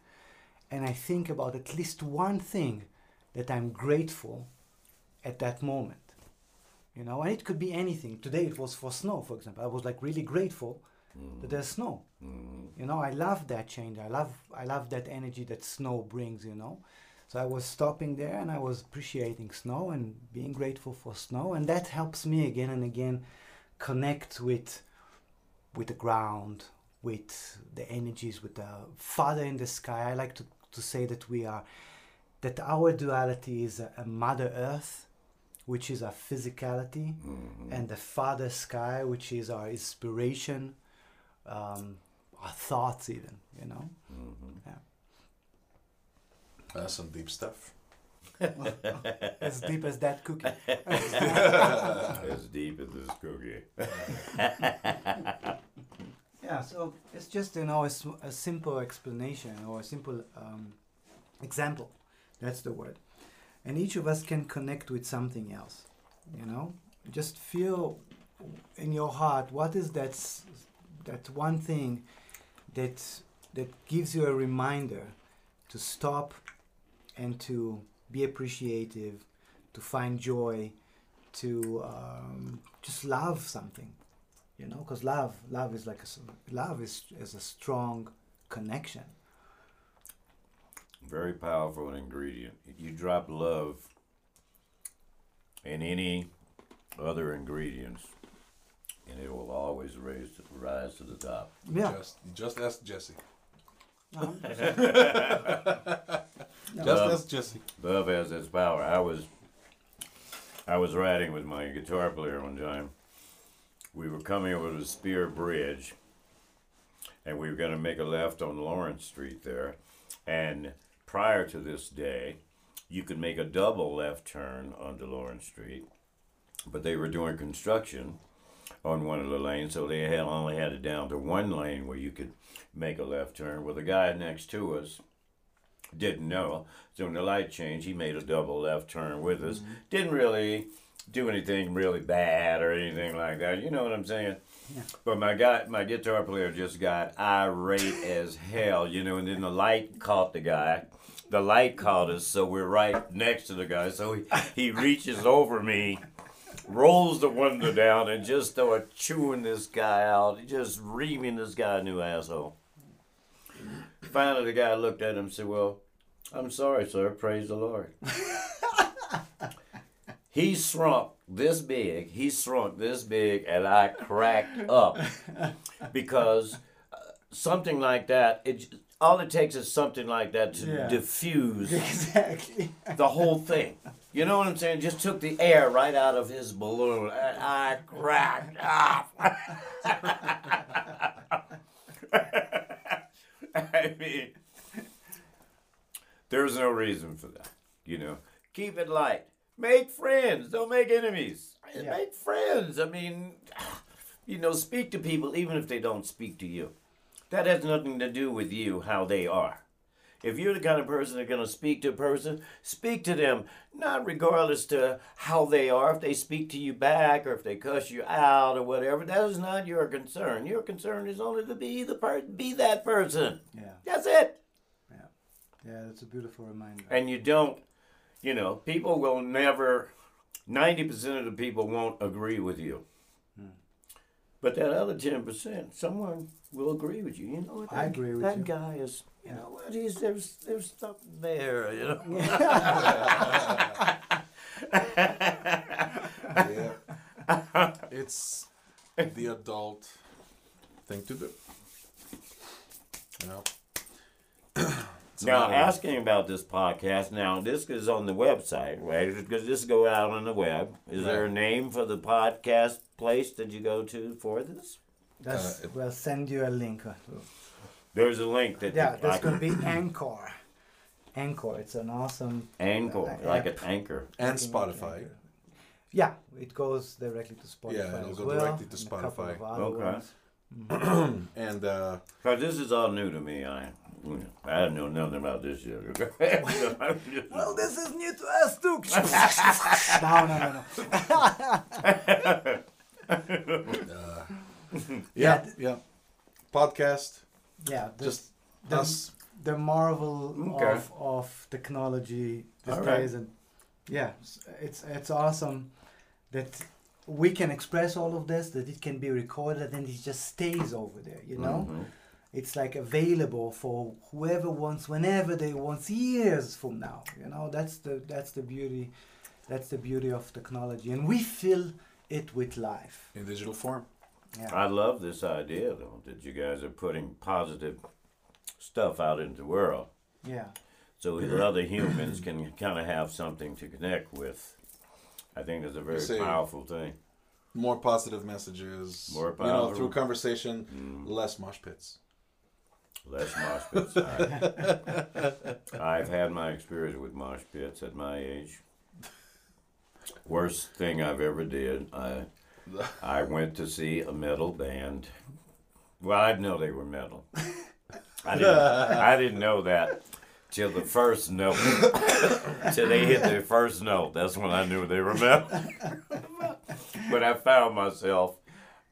And i think about at least one thing that i'm grateful at that moment. You know and it could be anything. Today it was for snow for example. I was like really grateful that there's snow.
Mm-hmm.
you know i love that change. I love i love that energy that snow brings you know. So i was stopping there and i was appreciating snow and being grateful for snow. And that helps me again and again connect with with the ground with the energies with the father in the sky i like to, to say that we are that our duality is a, a mother earth which is our physicality
Mm-hmm.
and the father sky which is our inspiration um, our thoughts even you know
Mm-hmm.
That's some deep stuff.
as deep as that cookie.
As deep as this cookie.
yeah so it's just you know a simple explanation or a simple um, example. That's the word. And each of us can connect with something else you know? Just feel in your heart what is that that one thing that that gives you a reminder to stop and to be appreciative to find joy to um, just love something you know because love love is like a, love is, is a strong connection
Very powerful ingredient. You drop love in any other ingredients, and it will always raise to, rise to the top.
yeah
Just, just ask Jesse.
Um,
Just
Um,
ask Jesse.
Love has its power. I was I was riding with my guitar player one time. We were coming over the Speer Bridge and we were gonna make a left on Lawrence Street there. And prior to this day, you could make a double left turn onto Lawrence Street. But they were doing construction on one of the lanes, so they had only had it down to one lane where you could make a left turn. Well the guy next to us didn't know. So when the light changed, he made a double left turn with us. Mm-hmm. Didn't really do anything really bad or anything like that. You know what I'm saying?
Yeah.
But my guy, my guitar player just got irate as hell, you know. And then the light caught the guy. The light caught us, so we're right next to the guy. So he, he reaches over me, rolls the window down, and just started chewing this guy out, just reaming this guy a new asshole. Finally, the guy looked at him and said, Well, I'm sorry, sir. Praise the Lord. he shrunk this big. He shrunk this big, and I cracked up because uh, something like that, it, all it takes is something like that to
Yeah.
diffuse
exactly
the whole thing. You know what I'm saying? Just took the air right out of his balloon, and I cracked up. I mean, there's no reason for that. You know, keep it light. Make friends. Don't make enemies.
Yeah.
Make friends. I mean, you know, speak to people even if they don't speak to you. That has nothing to do with you, how they are. If you're the kind of person that's going to speak to a person, speak to them, not regardless to how they are. If they speak to you back or if they cuss you out or whatever, that is not your concern. Your concern is only to be the per- be that person.
Yeah.
That's it.
Yeah, that's a beautiful reminder.
And you don't, you know, people will never, 90% of the people won't agree with you. Hmm. But that other 10%, someone will agree with you. You know what?
I
that-
agree with
that
you.
That guy is, you know what? He's, there's, there's something there, you know?
yeah. it's the adult thing to do. You know. It's a
Now,
matter
asking about this podcast, now this is on the website, right? Because this go out on the web. Is there a name for the podcast place that you go to for this?
That's,
uh, it-
we'll send you a link.
There's a link that
Yeah,
you,
that's going to be Anchor. Anchor, it's an awesome.
anchor,
uh,
like
app.
an anchor.
and Spotify.
Yeah, it goes directly to Spotify.
Yeah, it'll
as
go
well,
directly to
and
Spotify.
of other
Okay.
ones.
And uh,
this is all new to me. I, I didn't know nothing about this yet.
Well, this is new to us too. no, no, no, no.
yeah, yeah, podcast.
Yeah, the,
Just
the,
us.
the marvel
Okay.
of, of technology these
All right.
days, and yeah, it's it's awesome that we can express all of this, that it can be recorded, and it just stays over there. You know,
Mhm.
It's like available for whoever wants, whenever they want, years from now. You know, that's the that's the beauty, that's the beauty of technology, and we fill it with life.
in digital form.
Yeah.
I love this idea though that you guys are putting positive stuff out into the world,
Yeah.
so that other humans can kind of have something to connect with. I think that's a very
Say-
powerful thing.
More positive messages.
More powerful.
You know, through conversation,
Mm.
less mosh pits.
Less mosh pits. I, I've had my experience with mosh pits at my age. Worst thing I've ever did. I I went to see a metal band. Well, I know they were metal. I didn't. I didn't know that till the first note. till they hit their first note. That's when I knew they were metal. but I found myself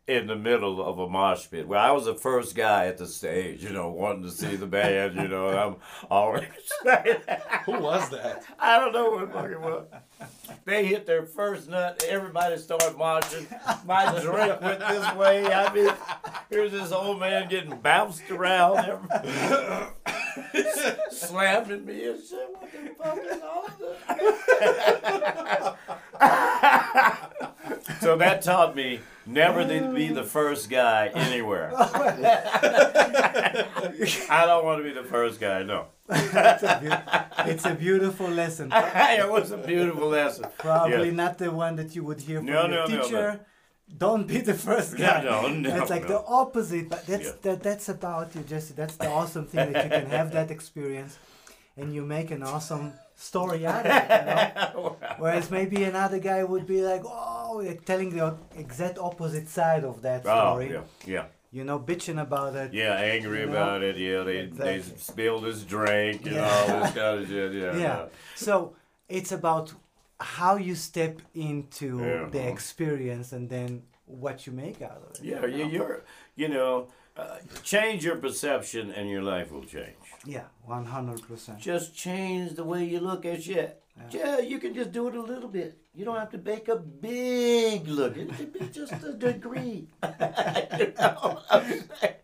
in the middle of a mosh pit. Well, I was the first guy at the stage, you know, wanting to see the band, you know, I'm always
Who was that?
I don't know what fucking was. They hit their first nut, everybody started marching. My drink went this way. I mean, here's this old man getting bounced around, slamming me and shit. What the fuck is all of this? so that taught me never to be the first guy anywhere. I don't want to be the first guy, no.
it's, a beau- it's a beautiful lesson.
it was a beautiful lesson.
Probably
Yeah.
not the one that you would hear from
No,
your
no, no,
teacher. Don't be the first guy.
no, no,
That's like
no.
the opposite, but that's
Yeah.
that, that's about you, Jesse. That's the awesome thing that you can have that experience, and you make an awesome story out of it. You know? Whereas maybe another guy would be like, "Oh, you're telling the exact opposite side of that story.
Oh,
story."
yeah, yeah,
You know, bitching about it.
yeah. Angry
You know?
about it. Yeah, they
Exactly.
they spilled his drink and
Yeah.
all this kind of shit. Yeah,
yeah. So it's about how you step into
Yeah.
the uh-huh. experience and then what you make out of it.
yeah. You, you're, you know, uh, change your perception and your life will change.
Yeah, one hundred percent.
Just change the way you look at shit. Yeah, you can just do it a little bit. You don't have to make a big look. It could be just a degree. You know what I'm saying?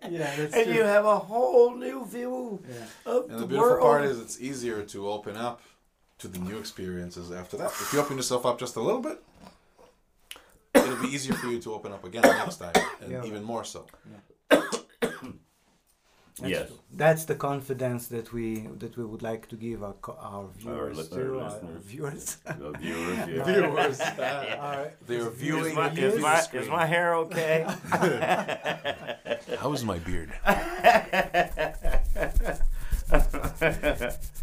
Yeah, that's
and
true.
you have a whole new view
Yeah.
of
And
the
the beautiful
world.
part is it's easier to open up to the new experiences after that. If you open yourself up just a little bit, it'll be easier for you to open up again next time, and
Yeah.
even more so.
That's
yes.
true. That's the confidence that we that we would like to give our our viewers
li-
to
our
our, viewers.
The viewers, yeah.
Viewers,
Our-
they're
Is
viewing
my,
the
is, my,
screen.
is my hair okay?
How is my beard?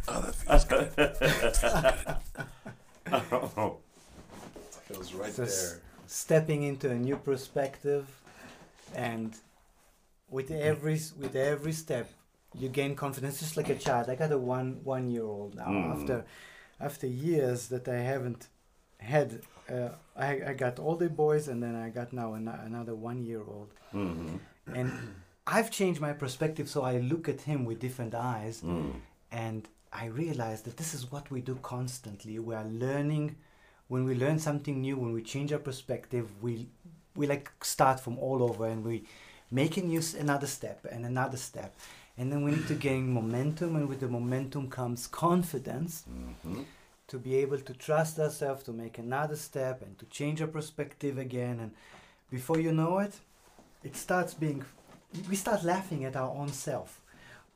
Oh, that feels good.
Feels right
So s-
there.
stepping into a new perspective and with every with every step, you gain confidence, just like a child. I got a one one year old now.
Mm.
After after years that I haven't had, uh, I I got older boys, and then I got now an- another one year old,
Mm-hmm.
and I've changed my perspective, so I look at him with different eyes,
Mm.
and I realize that this is what we do constantly. We are learning. When we learn something new, when we change our perspective, we we like start from all over, and we new s- another step and another step, and then we need to gain momentum, and with the momentum comes confidence
Mm-hmm.
to be able to trust ourselves to make another step and to change our perspective again, and before you know it, it starts being. We start laughing at our own self.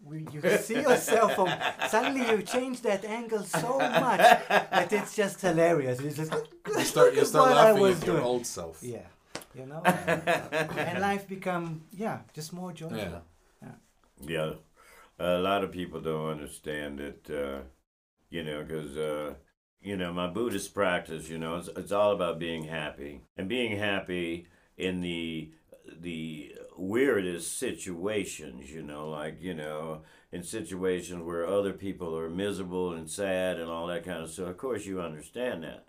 We, you see yourself from suddenly you change that angle so much that it's just hilarious. It's just
You start you start laughing at your
doing.
old self.
yeah, you know, and life become yeah just more joyful.
Yeah.
Yeah, a lot of people don't understand it, uh, you know, because, uh, you know, my Buddhist practice, you know, it's, it's all about being happy and being happy in the the weirdest situations, you know, like, you know, in situations where other people are miserable and sad and all that kind of stuff. Of course, you understand that.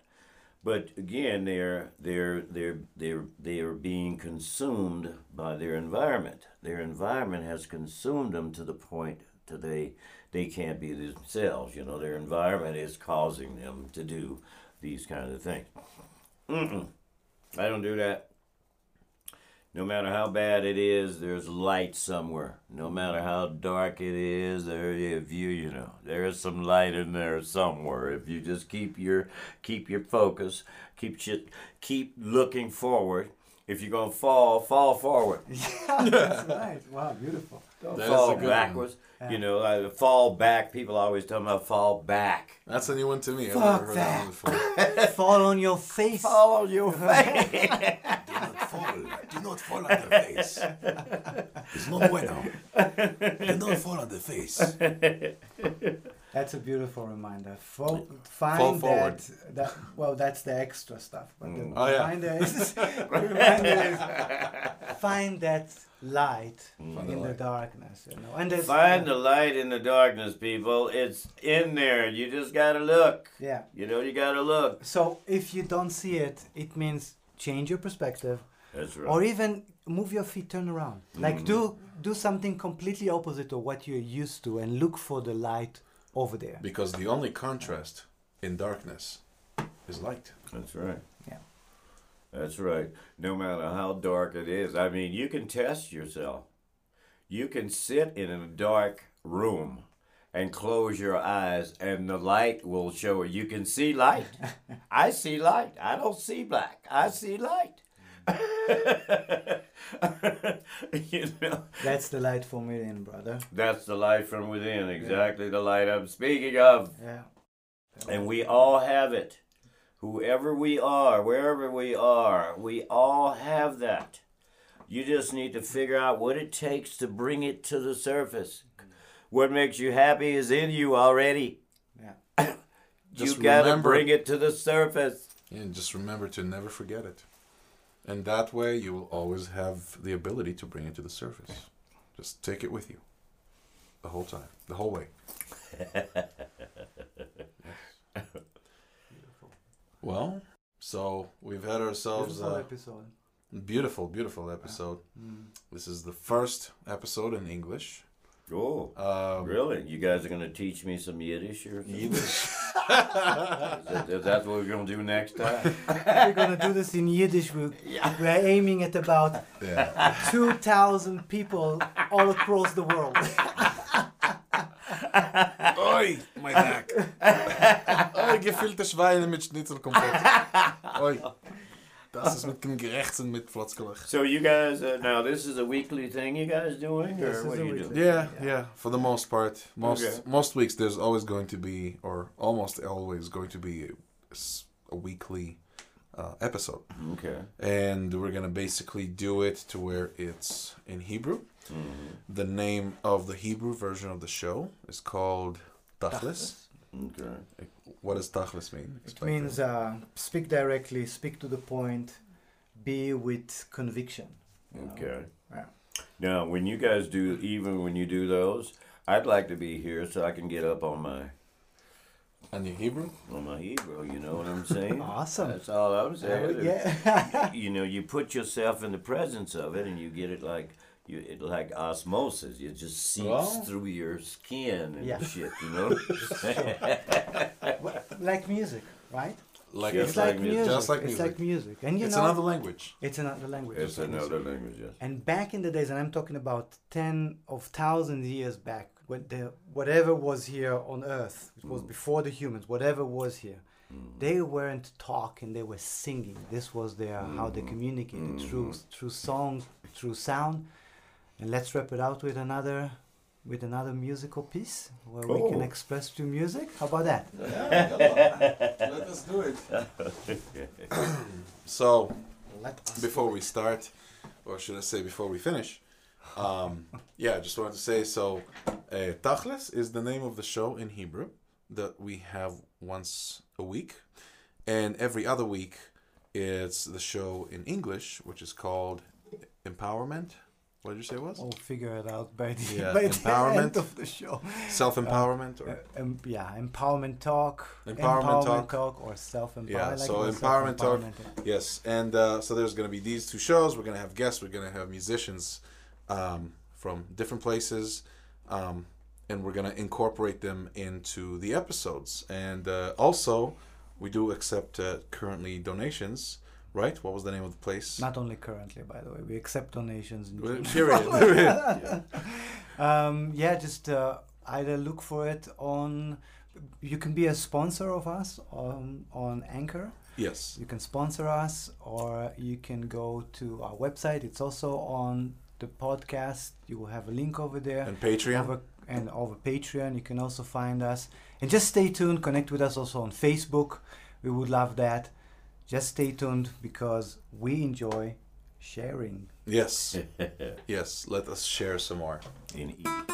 But again, they're they're they're they're they're being consumed by their environment. Their environment has consumed them to the point to they they can't be themselves. You know, their environment is causing them to do these kind of things. Mm-mm. I don't do that. No matter how bad it is, there's light somewhere. No matter how dark it is, there if you you know there is some light in there somewhere. If you just keep your keep your focus, keep shit, keep looking forward. If you're gonna fall, fall forward.
Yeah, that's right. Wow, beautiful.
Don't
That is a
fall backwards.
Yeah.
You know, like, fall back. People always talk about fall back.
That's a new one to me. I've never heard that
that.
one before.
Fall on your face.
Fall on your face.
Do not fall. Do not fall on the face. It's no bueno. Do not fall on the face.
That's a beautiful reminder. Fo- find
Fall forward.
that, that. Well, that's the extra stuff. But the mm.
Oh, yeah.
reminder is, reminder is find that light
Find the
in the
light.
darkness. You know, and there's,
Find the light in the darkness, people. It's in there. You just gotta look.
Yeah.
You know, you gotta look.
So if you don't see it, it means change your perspective,
That's right.
or even move your feet, turn around. Like mm-hmm. do do something completely opposite of what you're used to, and look for the light over there.
Because the only contrast in darkness is light.
That's right.
Yeah.
That's right. No matter how dark it is. I mean, you can test yourself. You can sit in a dark room and close your eyes, and the light will show you. You can see light. I see light. I don't see black. I see light. you know,
That's the light from within, brother.
that's the light from within. Exactly the light I'm speaking of.
Yeah.
And we all have it. Whoever we are, wherever we are, we all have that. You just need to figure out what it takes to bring it to the surface. Mm-hmm. What makes you happy is in you already.
Yeah.
You
Just
gotta
remember-
bring it to the surface.
And just remember to never forget it. And that way you will always have the ability to bring it to the surface. Just take it with you. The whole time. The whole way. Yes. Well, so we've had ourselves
Beautiful
a
episode.
beautiful, beautiful episode.
Mm.
This is the first episode in English.
Oh,
Um,
really? You guys are gonna teach me some Yiddish or something?
Yiddish.
Is that, is that what we're gonna do next time?
We're gonna do this in Yiddish. We're, we're aiming at about
yeah.
2,000 people all across the world.
Oi, my back. Oi, gefüllte Schweine mit Schnitzelkompott. Oi. Das ist mit dem Gerechten mit Flotzkelech.
So you guys, uh, now this is a weekly thing you guys doing, or
This is
what are you
weekly-
doing?
Yeah, yeah, for the most part. Most
Okay.
most weeks there's always going to be or almost always going to be a weekly uh, episode.
Okay.
And we're going to basically do it to where it's in Hebrew.
Mm-hmm.
The name of the Hebrew version of the show is called Tacheles.
Okay.
What does Tacheles mean?
It
Explain to
means uh, speak directly, speak to the point, be with conviction. you know.
Okay.
Yeah.
Now, when you guys do, even when you do those, I'd like to be here so I can get up on my
on your Hebrew?
on my Hebrew. You know what I'm saying?
Awesome.
That's all I'm saying.
yeah.
you know, you put yourself in the presence of it, and you get it like you it like osmosis. It just seeps
Well-
through your skin and
Yeah.
shit. You know.
like music, right?
Like
Just
It's
like
like
music.
music.
Just like
it's
music.
like music, and you
it's
know,
another language.
it's another language.
it's
just like music.
another language. Yes.
And back in the days, and I'm talking about ten of thousands years back, when the whatever was here on Earth, it
Mm.
was before the humans, whatever was here, they weren't talking; they were singing. This was their how
Mm.
they communicated through through song, through sound. And let's wrap it out with another with another musical piece where we can
Oh.
express through music. How about that?
Let us do it. so,
Let us
before we start, or should I say before we finish, um, yeah, I just wanted to say so. Uh, Tacheles is the name of the show in Hebrew that we have once a week, and every other week it's the show in English, which is called Empowerment. What did you say it was?
We'll figure it out by the,
Yeah,
by the
empowerment.
end of the show.
Self empowerment,
Uh,
or
um, yeah, empowerment talk,
Empowerment talk.
or self empowerment.
Yeah, so empowerment talk. Yes, and uh, so there's going to be these two shows. We're going to have guests. We're going to have musicians um, from different places, um, and we're going to incorporate them into the episodes. And uh, also, we do accept uh, currently donations. Right? What was the name of the place?
Not only currently, by the way, we accept donations. In general.
Period.
um, yeah, just uh, either look for it on. You can be a sponsor of us on on Anchor.
yes.
You can sponsor us, or you can go to our website. It's also on the podcast. You will have a link over there.
And Patreon.
over and over Patreon. You can also find us. And just stay tuned. Connect with us also on Facebook. We would love that. Just stay tuned because we enjoy sharing.
Yes. yes. Let us share some more.
In E.